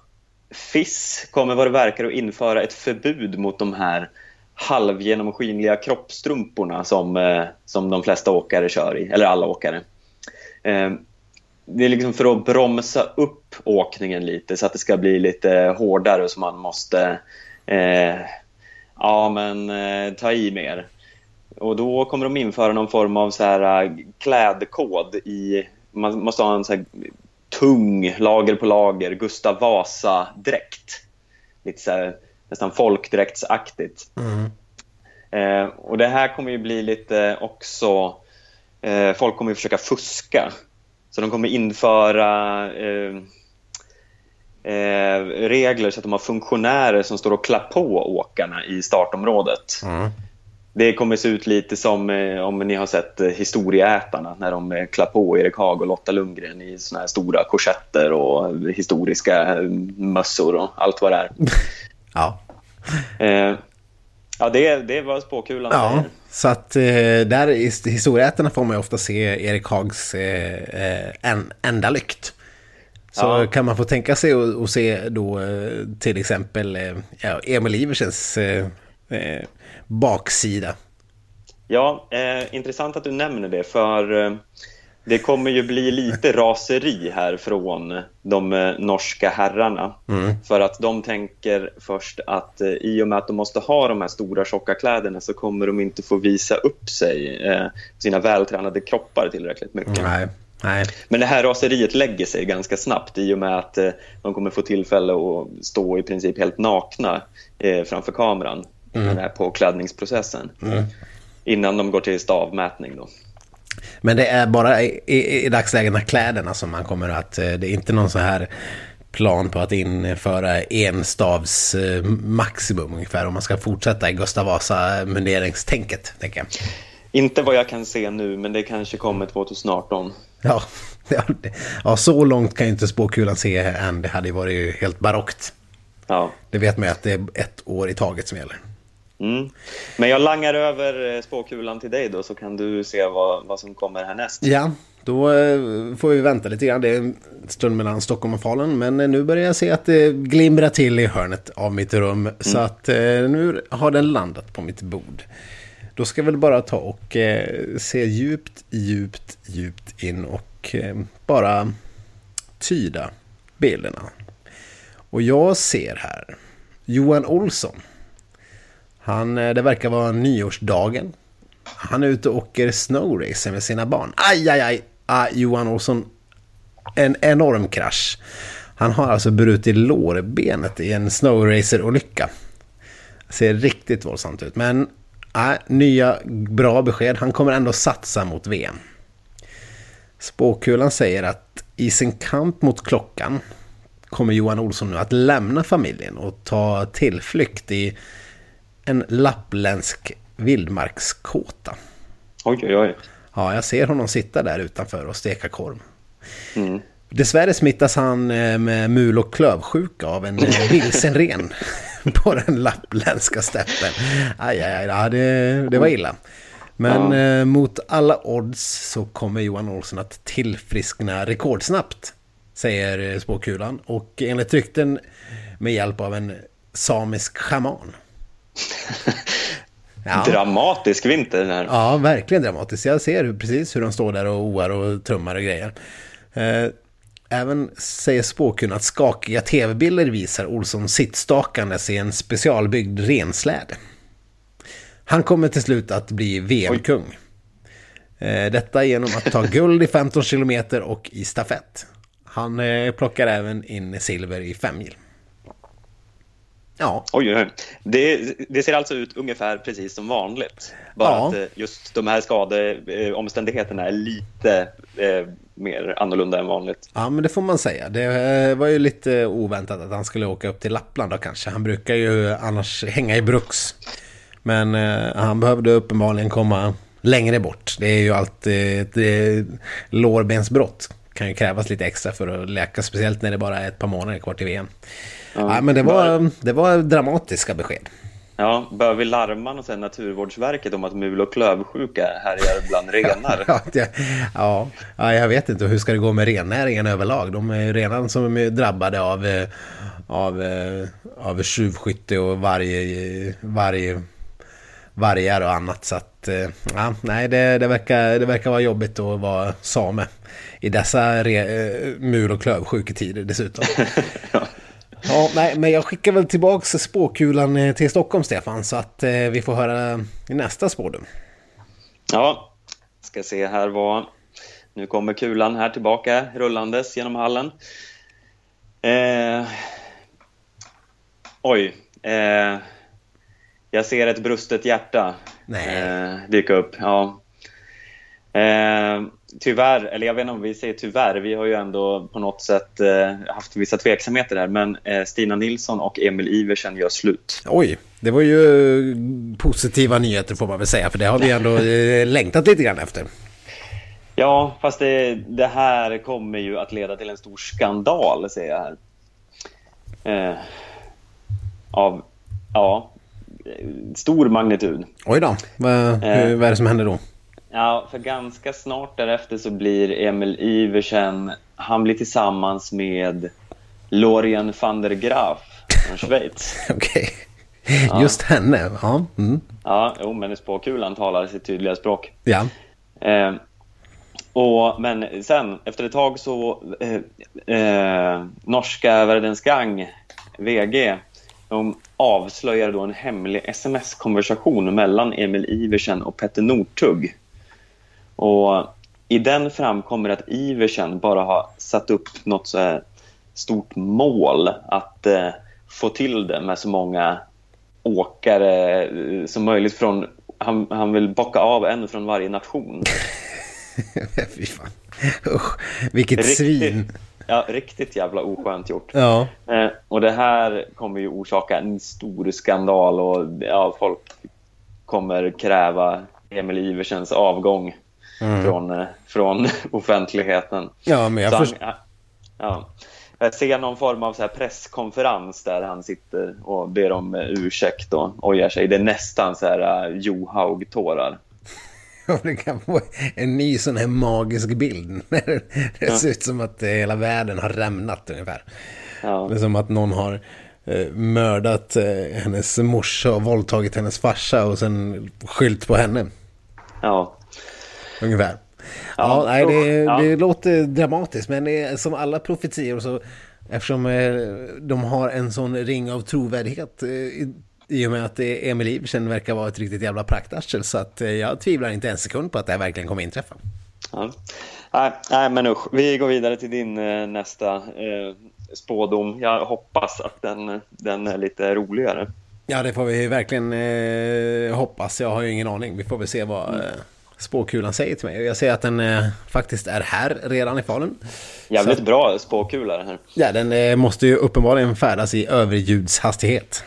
Speaker 1: FIS kommer vad det verkar att införa ett förbud mot de här halvgenomskinliga kroppstrumporna som, eh, som de flesta åkare kör i, eller alla åkare. Eh, det är liksom för att bromsa upp åkningen lite så att det ska bli lite hårdare så man måste eh, ja, men, eh, ta i mer. Och då kommer de införa någon form av så här eh, klädkod i, man måste ha en så här tung lager på lager Gustav Vasa-dräkt. Lite så här, nästan folkdräktsaktigt. Mm. Eh, och det här kommer ju bli lite också... Eh, folk kommer ju försöka fuska. Så de kommer införa eh, eh regler så att de har funktionärer som står och klär på åkarna i startområdet. Mm. Det kommer se ut lite som eh, om ni har sett eh, Historieätarna när de klär på Erik Haag och Lotta Lundgren i såna här stora korsetter och historiska mössor och allt vad det är.
Speaker 2: Ja.
Speaker 1: Eh, ja, det, det var spåkulan
Speaker 2: Ja, säger. så att eh, där i historieätarna får man ju ofta se Erik Hags eh, en, enda lykt. Så ja. kan man få tänka sig att se då till exempel ja, Emil Iversens baksida.
Speaker 1: Ja, eh, intressant att du nämner det för eh, det kommer ju bli lite raseri här från de eh, norska herrarna. Mm. För att de tänker först att eh, i och med att de måste ha de här stora tjocka kläderna så kommer de inte få visa upp sig, eh, sina vältränade kroppar tillräckligt mycket.
Speaker 2: Nej. Nej.
Speaker 1: Men det här raseriet lägger sig ganska snabbt i och med att eh, de kommer få tillfälle att stå i princip helt nakna eh, framför kameran mm. den påklädningsprocessen. Mm. Innan de går till stavmätning då.
Speaker 2: Men det är bara i, i, i dagsläget kläderna som man kommer att... Eh, det är inte någon så här plan på att införa enstavs eh, maximum ungefär om man ska fortsätta i Gustav Vasa munderingstänket, tänker jag.
Speaker 1: Inte vad jag kan se nu, men det kanske kommer 2018.
Speaker 2: Ja, ja, så långt kan ju inte spåkulan se än. Det hade ju varit helt barockt.
Speaker 1: Ja.
Speaker 2: Det vet man ju att det är ett år i taget som gäller.
Speaker 1: Mm. Men jag langar över eh, spåkulan till dig då så kan du se vad, vad som kommer härnäst.
Speaker 2: Ja, då eh, får vi vänta lite grann. Det är en stund mellan Stockholm och Falun. Men eh, nu börjar jag se att det glimrar till i hörnet av mitt rum. Mm. Så att nu har den landat på mitt bord. Då ska jag väl bara ta och se djupt, djupt, djupt in och bara tyda bilderna. Och jag ser här Johan Olsson. Han, eh, det verkar vara nyårsdagen. Han är ute och åker snowracer med sina barn. Aj, aj, aj. Ah, Johan Olsson. En enorm krasch. Han har alltså brutit lårbenet i en snowracer-olycka. Ser riktigt våldsamt ut. Men äh, nya bra besked. Han kommer ändå satsa mot VM. Spåkulan säger att i sin kamp mot klockan kommer Johan Olsson nu att lämna familjen och ta tillflykt i en lappländsk vildmarkskåta.
Speaker 1: Oj, oj, oj.
Speaker 2: Ja, jag ser honom sitta där utanför och steka korv. Mm. Dessvärre smittas han eh, med mul och klövsjuka av en eh, vilsen ren på den lappländska steppen. Aj, aj, aj, det, det var illa. Men ja. eh, mot alla odds så kommer Johan Olsson att tillfriskna rekordsnabbt, säger spåkulan. Och enligt rykten med hjälp av en samisk schaman.
Speaker 1: Ja. Dramatisk vinter den här.
Speaker 2: Ja, verkligen dramatisk. Jag ser precis hur de står där och oar och trummar och grejer. Eh, även säger spåkun att skakiga tv-bilder visar Olsson sittstakandes i en specialbyggd rensläde. Han kommer till slut att bli VM-kung. Eh, detta genom att ta guld i 15 kilometer och i stafett. Han eh, plockar även in silver i femmil.
Speaker 1: Ja. Oj, oj, det, det, ser alltså ut ungefär precis som vanligt. Bara ja. att eh, just de här skadeomständigheterna är lite eh, mer annorlunda än vanligt.
Speaker 2: Ja, men det får man säga. Det eh, var ju lite oväntat att han skulle åka upp till Lappland då kanske. Han brukar ju annars hänga i Bruks. Men eh, han behövde uppenbarligen komma längre bort. Det är ju alltid ett eh, lårbensbrott. Kan ju krävas lite extra för att läka, speciellt när det bara är ett par månader kvar till VM. Ja, ja men det var, det var dramatiska besked.
Speaker 1: Ja, bör vi larma och sen Naturvårdsverket om att mul och klövsjuka härjar bland renar?
Speaker 2: ja, ja, jag vet inte hur ska det gå med rennäringen överlag. De är redan som är drabbade av, eh, av, eh, av tjuvskytte och varje, varje vargar och annat. Så att, eh, ja, nej, det, det, verkar, det verkar vara jobbigt att vara same i dessa re, mul och klövsjuketider dessutom. ja. Ja, nej, men jag skickar väl tillbaka spåkulan eh, till Stockholm, Stefan, så att eh, vi får höra i nästa spår du.
Speaker 1: Ja, ska se här vad... Nu kommer kulan här tillbaka rullandes genom hallen. Eh... Oj. Eh... Jag ser ett brustet hjärta eh, dyka upp. Ja. Tyvärr, eller jag vet inte om vi säger tyvärr, vi har ju ändå på något sätt eh, haft vissa tveksamheter där, men eh, Stina Nilsson och Emil Iversen gör slut.
Speaker 2: Oj, det var ju positiva nyheter får man väl säga, för det har vi ändå eh, längtat lite grann efter.
Speaker 1: Ja, fast det, det, här kommer ju att leda till en stor skandal, säger jag här. Eh, av, ja, stor magnitud.
Speaker 2: Oj då, vad, hur, vad är det som händer då?
Speaker 1: Ja, för ganska snart därefter så blir Emil Iversen, han blir tillsammans med Lorien van der Graaf från Schweiz.
Speaker 2: Okej, okay. ja. just henne. Ja, mm.
Speaker 1: ja jo, men spåkulan talar sitt tydliga språk.
Speaker 2: Ja.
Speaker 1: Eh, och, men sen, efter ett tag så, eh, eh, norska Verdens Gang, VG, de avslöjar då en hemlig sms-konversation mellan Emil Iversen och Petter Northug. Och I den framkommer att Iversen bara har satt upp något så stort mål att eh, få till det med så många åkare eh, som möjligt från... Han, han vill bocka av en från varje nation.
Speaker 2: Fy fan. Usch, vilket
Speaker 1: Riktigt.
Speaker 2: svin.
Speaker 1: Ja, riktigt jävla oskönt gjort.
Speaker 2: Ja.
Speaker 1: Eh, och det här kommer ju orsaka en stor skandal och ja, folk kommer kräva Emil Iversens avgång från, eh, från offentligheten.
Speaker 2: Ja, men jag
Speaker 1: Så han-
Speaker 2: förstår.
Speaker 1: ja, ja. Jag ser någon form av så här presskonferens där han sitter och ber om eh, ursäkt och ojar sig. Det är nästan så här uh, Johaug-tårar.
Speaker 2: Ja, det kan vara en ny sån här magisk bild. Det ser ut som att eh, hela världen har rämnat ungefär.
Speaker 1: Ja.
Speaker 2: Det är som att någon har eh, mördat eh, hennes morsa och våldtagit hennes farsa och sen skylt på henne.
Speaker 1: Ja.
Speaker 2: Ungefär. Ja,
Speaker 1: Ja,
Speaker 2: nej, det,
Speaker 1: ja.
Speaker 2: det låter dramatiskt men är som alla profetior så eftersom eh, de har en sån ring av trovärdighet eh, i, och med att eh, Emil Iversen verkar vara ett riktigt jävla praktarsel så att eh, jag tvivlar inte en sekund på att det här verkligen kommer inträffa.
Speaker 1: Ja. Nej, nej, men usch. Vi går vidare till din eh, nästa eh, spådom. Jag hoppas att den, den är lite roligare.
Speaker 2: Ja, det får vi verkligen eh, hoppas. Jag har ju ingen aning. Vi får väl se vad eh, spåkulan säger till mig. Jag ser att den eh, faktiskt är här redan i Falun.
Speaker 1: Jävligt
Speaker 2: Så-
Speaker 1: bra spåkula det här.
Speaker 2: Ja, den eh, måste ju uppenbarligen färdas i överljudshastighet.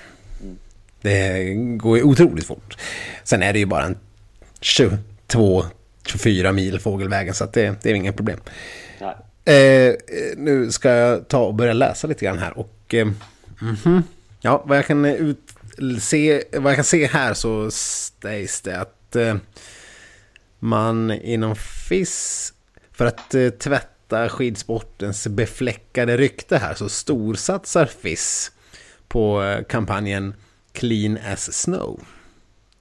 Speaker 2: Det går ju otroligt fort. Sen är det ju bara en 22-24 mil fågelvägen så det, det är inget problem. Eh, nu ska jag ta och börja läsa lite grann här och eh, mhm. ja, vad jag kan ut, se, vad jag kan se här så sägs det att eh, man inom FIS för att eh, tvätta skidsportens befläckade rykte här så storsatsar FIS på eh, kampanjen Clean as Snow.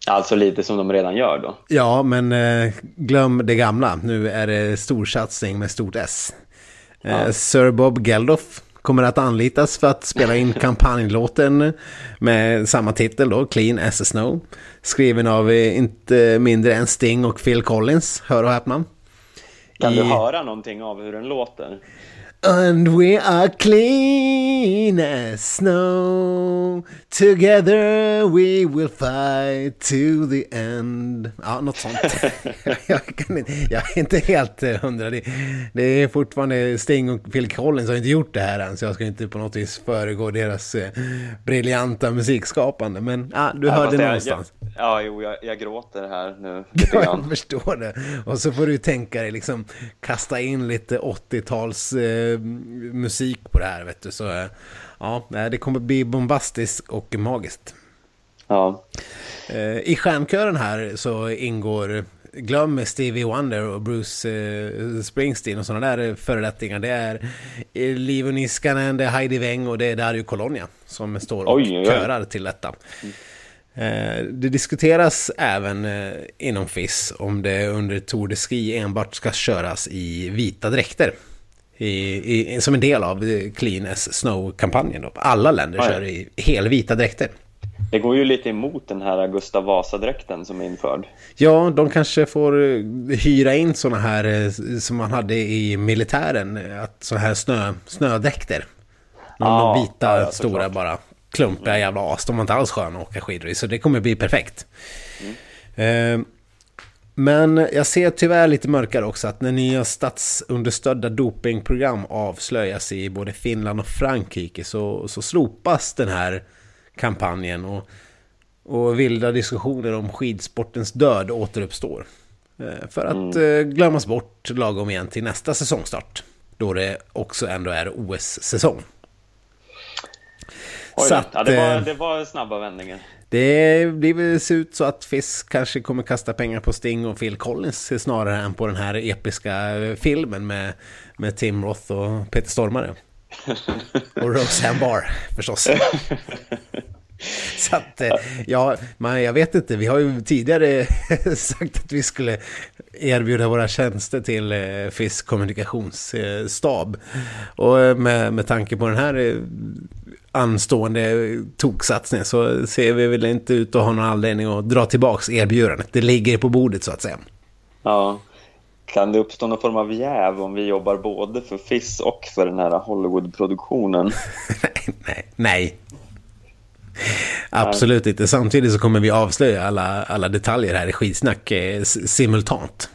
Speaker 1: Alltså lite som de redan gör då.
Speaker 2: Ja, men eh, glöm det gamla. Nu är det storsatsning med stort S.
Speaker 1: Ja.
Speaker 2: Sir Bob Geldof kommer att anlitas för att spela in kampanjlåten med samma titel då, Clean as Snow. Skriven av eh, inte mindre än Sting och Phil Collins, hör och häpna.
Speaker 1: Kan du
Speaker 2: I-
Speaker 1: höra någonting av hur den låter?
Speaker 2: And we are clean as snow Together we will fight to the end Ja, något sånt. jag, kan jag är inte helt eh, hundra. Det, det är fortfarande Sting och Phil Collins har inte gjort det här än. Så jag ska inte på något vis föregå deras eh, briljanta musikskapande. Men ja, du
Speaker 1: Ja,
Speaker 2: hörde
Speaker 1: jag-
Speaker 2: någonstans.
Speaker 1: Jag, ja, jo, jag, jag gråter här nu lite
Speaker 2: Ja, jag förstår det. Och så får du tänka dig liksom kasta in lite 80-tals eh, musik på det här vet du. Så eh, ja, det kommer bli bombastiskt och magiskt.
Speaker 1: Ja.
Speaker 2: Eh, I stjärnkören här så ingår Glöm Stevie Wonder och Bruce eh, Springsteen och sådana där förerättningar. Det är Liv Niskanen, det är Heidi Weng och det är Dario Colonia som står och
Speaker 1: Oj, oj, oj.
Speaker 2: körar till detta. Eh, Det diskuteras även eh, inom FIS om det under Tour de Ski enbart ska köras i vita dräkter. I, i, som en del av Clean as Snow-kampanjen. Alla länder
Speaker 1: Ja, ja.
Speaker 2: kör i helvita dräkter.
Speaker 1: Det går ju lite emot den här Gustav Vasa-dräkten som är införd.
Speaker 2: Ja, de kanske får eh, hyra in sådana här eh, som man hade i militären. eh, Att sådana här snö, snödräkter. De,
Speaker 1: Ja,
Speaker 2: de vita,
Speaker 1: ja,
Speaker 2: stora
Speaker 1: såklart.
Speaker 2: bara klumpiga jävla as. De var inte alls sköna att åka skidor i. Så det kommer bli perfekt. Eh, men jag ser tyvärr lite mörkare också att när nya statsunderstödda dopingprogram avslöjas i både Finland och Frankrike så, så slopas den här kampanjen och, och vilda diskussioner om skidsportens död återuppstår. Eh, För att eh, glömmas bort lagom igen till nästa säsongstart. Då det också ändå är OS-säsong.
Speaker 1: Oj,
Speaker 2: att,
Speaker 1: ja, det, var,
Speaker 2: eh,
Speaker 1: det var snabba vändningar.
Speaker 2: Det blir väl se ut så att Fisk kanske kommer kasta pengar på Sting och Phil Collins snarare än på den här episka eh, filmen med, med Tim Roth och Peter Stormare. Och Roseanne Barr förstås. Så att, eh, ja, men jag vet inte, vi har ju tidigare sagt att vi skulle erbjuda våra tjänster till eh, Fisk kommunikationsstab. Och med, med tanke på den här anstående toksatsningen så ser vi väl inte ut att ha någon anledning att dra tillbaks erbjudandet. Det ligger på bordet så att säga.
Speaker 1: Ja. Kan det uppstå någon form av jäv om vi jobbar både för FIS och för den här Hollywood-produktionen?
Speaker 2: nej, nej, nej. Absolut inte. Samtidigt så kommer vi avslöja alla, alla detaljer här i skitsnack eh, simultant.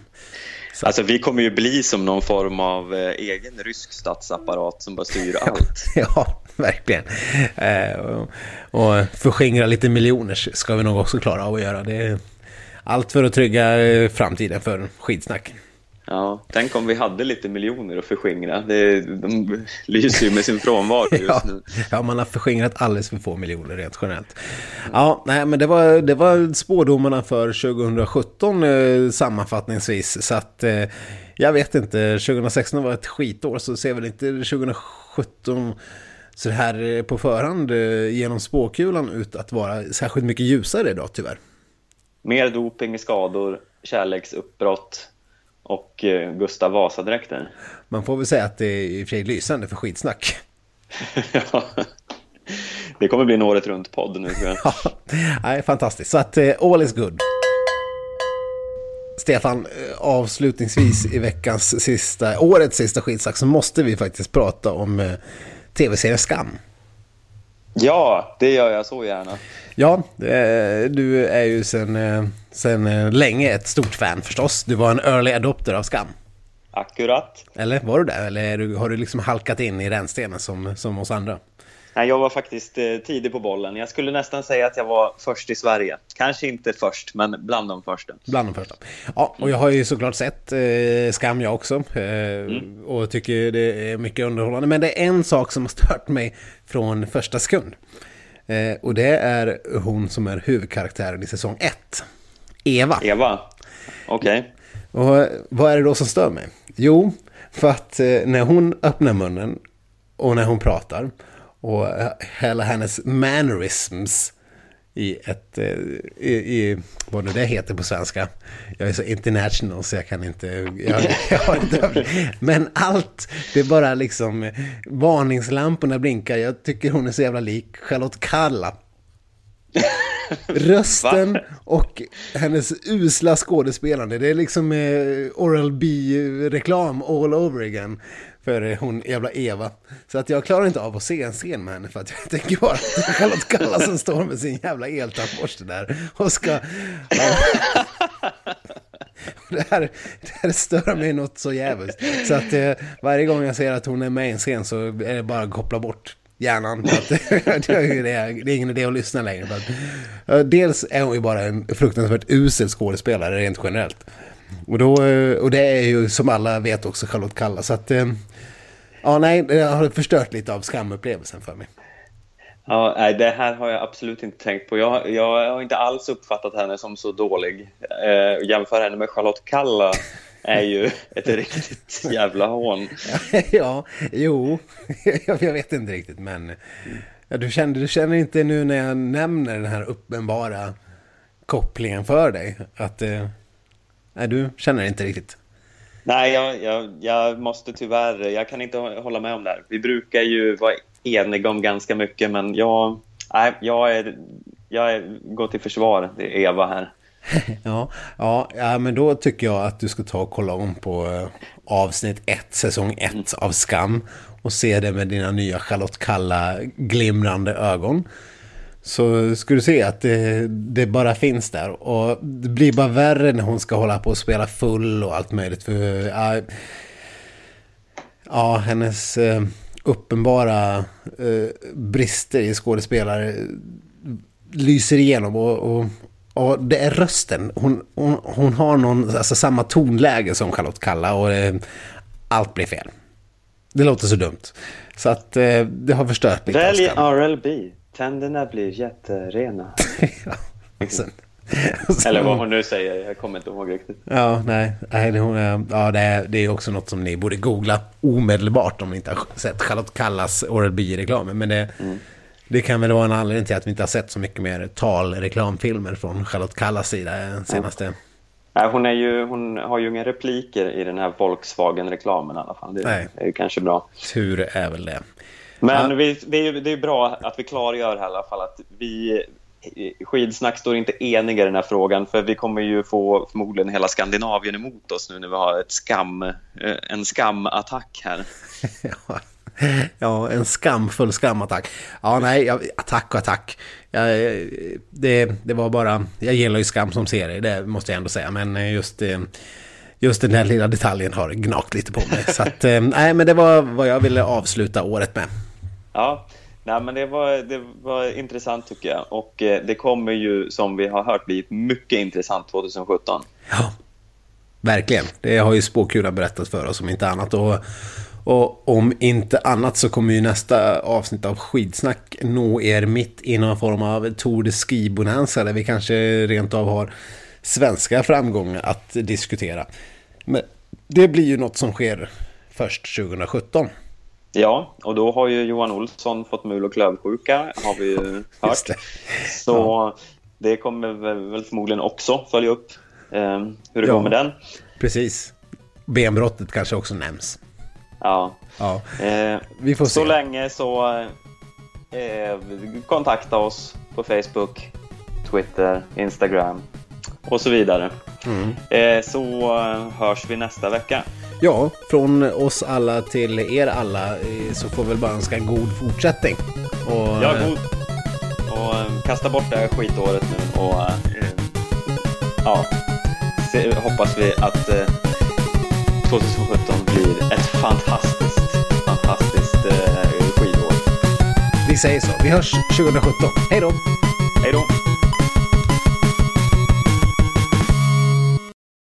Speaker 1: Så. Alltså vi kommer ju bli som någon form av eh, egen rysk statsapparat som bara styr allt.
Speaker 2: ja, verkligen. Eh, och, och förskingra lite miljoner ska vi nog också klara av att göra. Det är allt för att trygga eh, framtiden för skitsnack.
Speaker 1: Ja, tänk om vi hade lite miljoner att förskingra. Det, de lyser ju med sin frånvaro just
Speaker 2: ja,
Speaker 1: nu.
Speaker 2: Ja, man har förskingrat alldeles för få miljoner rent generellt. Ja, nej, men det var, det var spådomarna för 2017 eh, sammanfattningsvis. Så att eh, jag vet inte, 2016 var ett skitår så ser väl inte 2017 så här eh, på förhand eh, genom spåkulan ut att vara särskilt mycket ljusare idag tyvärr.
Speaker 1: Mer doping, skador, kärleksuppbrott och eh, Gustav Vasa-dräkter.
Speaker 2: Man får väl säga att det är i och för sig lysande för skitsnack.
Speaker 1: ja, det kommer bli en året runt-podd nu tror jag.
Speaker 2: ja, nej, fantastiskt. Så att uh, all is good. Stefan, eh, avslutningsvis i veckans sista, årets sista skitsnack så måste vi faktiskt prata om tv-serien Skam.
Speaker 1: Ja, det gör jag så gärna.
Speaker 2: Ja, du är ju sen, eh, sen eh, länge ett stort fan förstås. Du var en early adopter av Skam.
Speaker 1: Akkurat.
Speaker 2: Eller var du det? Eller har du liksom halkat in i rännstenen som, som oss andra?
Speaker 1: Nej, jag var faktiskt eh, tidig på bollen. Jag skulle nästan säga att jag var först i Sverige. Kanske inte först, men bland de första.
Speaker 2: Bland de första. Ja, och jag har ju såklart sett eh, Skam jag också. Eh, mm. Och tycker det är mycket underhållande. Men det är en sak som har stört mig från första sekund. Eh, och det är hon som är huvudkaraktären i säsong 1. Eva.
Speaker 1: Eva, okej. Okay.
Speaker 2: Och vad är det då som stör mig? Jo, för att eh, när hon öppnar munnen och när hon pratar och eh, hela hennes mannerisms i ett, eh, i, i vad nu det heter på svenska. Jag är så international så jag kan inte, jag, jag har inte Men allt, det är bara liksom, eh, varningslamporna blinkar. Jag tycker hon är så jävla lik Charlotte Kalla. Rösten och hennes usla skådespelande. Det är liksom eh, Oral B-reklam all over again för eh, hon jävla Eva. Så att jag klarar inte av att se en scen med henne för att jag tänker bara att Charlotte Kalla som står med sin jävla eltandborste där och ska... Ja. Det här, det här stör mig något så jävligt. Så att eh, varje gång jag ser att hon är med i en scen så är det bara att koppla bort hjärnan. Att, det, är, det är ingen idé att lyssna längre. Att, eh, dels är hon ju bara en fruktansvärt usel skådespelare rent generellt. Och, då, eh, och det är ju som alla vet också Charlotte Kalla. Så att, eh, ja nej, det har förstört lite av skamupplevelsen för mig.
Speaker 1: Ja, nej, det här har jag absolut inte tänkt på. Jag, jag har inte alls uppfattat henne som så dålig. Eh, jämför henne med Charlotte Kalla är ju ett riktigt jävla hån.
Speaker 2: ja, jo, jag vet inte riktigt, men ja, du, känner, du känner inte nu när jag nämner den här uppenbara kopplingen för dig att eh, Nej, du känner inte riktigt.
Speaker 1: Nej, jag, jag, jag, måste tyvärr, jag kan inte hålla med om det här. Vi brukar ju vara eniga om ganska mycket, men jag, nej, jag, är, jag är, går till försvar. Det är Eva här.
Speaker 2: ja, ja, ja, men då tycker jag att du ska ta och kolla om på eh, avsnitt 1, säsong 1 av Skam och se det med dina nya Charlotte Kalla glimrande ögon så ska du se att det, det, bara finns där. Och det blir bara värre när hon ska hålla på och spela full och allt möjligt. För ja, ja hennes eh, uppenbara eh, brister i skådespelare lyser igenom. Och, och, och, det är rösten. Hon, hon, hon har någon, alltså samma tonläge som Charlotte Kalla och eh, allt blir fel. Det låter så dumt. Så att eh, det har förstört lite.
Speaker 1: Välj RLB. Tänderna blir jätterena. ja, sen, Eller vad hon nu säger, jag kommer inte ihåg riktigt.
Speaker 2: Ja, nej. nej hon, ja, det, är, det är också något som ni borde googla omedelbart om ni inte har sett Charlotte Kallas Oral B-reklamen. Men det, mm. Det kan väl vara en anledning till att vi inte har sett så mycket mer talreklamfilmer från Charlotte Kallas sida senaste... Mm.
Speaker 1: Nej, hon, är ju, hon har ju inga repliker i den här Volkswagen-reklamen i alla fall. Det, Nej. är kanske bra.
Speaker 2: Tur är väl det.
Speaker 1: Men ja. vi, det, är, det är bra att vi klargör här i alla fall att vi Skidsnack står inte eniga i den här frågan för vi kommer ju få förmodligen hela Skandinavien emot oss nu när vi har ett skam, eh, en skamattack här.
Speaker 2: ja. Ja, en skamfull skamattack. Ja, nej, jag, attack och attack. Jag, det, det var bara, jag gillar ju skam som serie, det måste jag ändå säga. Men just, just den här lilla detaljen har gnagt lite på mig. Så att, nej, men det var vad jag ville avsluta året med.
Speaker 1: Ja, nej, men det var, det var intressant tycker jag. Och det kommer ju, som vi har hört, bli mycket intressant 2017.
Speaker 2: Ja, verkligen. Det har ju spåkulan berättat för oss om inte annat. Och och om inte annat så kommer ju nästa avsnitt av skidsnack nå er mitt i någon form av Tour de Ski Bonanza där vi kanske rent av har svenska framgångar att diskutera. Men det blir ju något som sker först 2017.
Speaker 1: Ja, och då har ju Johan Olsson fått mul och klövsjuka, har vi ju hört. Det. Så ja. det kommer väl förmodligen också följa upp eh, hur det ja, går med den.
Speaker 2: Precis. Benbrottet kanske också nämns.
Speaker 1: Ja. ja. Eh, vi får se. Så länge så eh, kontakta oss på Facebook, Twitter, Instagram och så vidare. Mm. Eh, så hörs vi nästa vecka.
Speaker 2: Ja, från oss alla till er alla eh, så får vi väl bara önska god fortsättning.
Speaker 1: Och, ja, god. Och eh, kasta bort det här skitåret nu och eh, ja, se, hoppas vi att 2017 blir ett fantastiskt, fantastiskt eh, skidår.
Speaker 2: Vi säger så. Vi hörs 2017. Hej då!
Speaker 1: Hej då!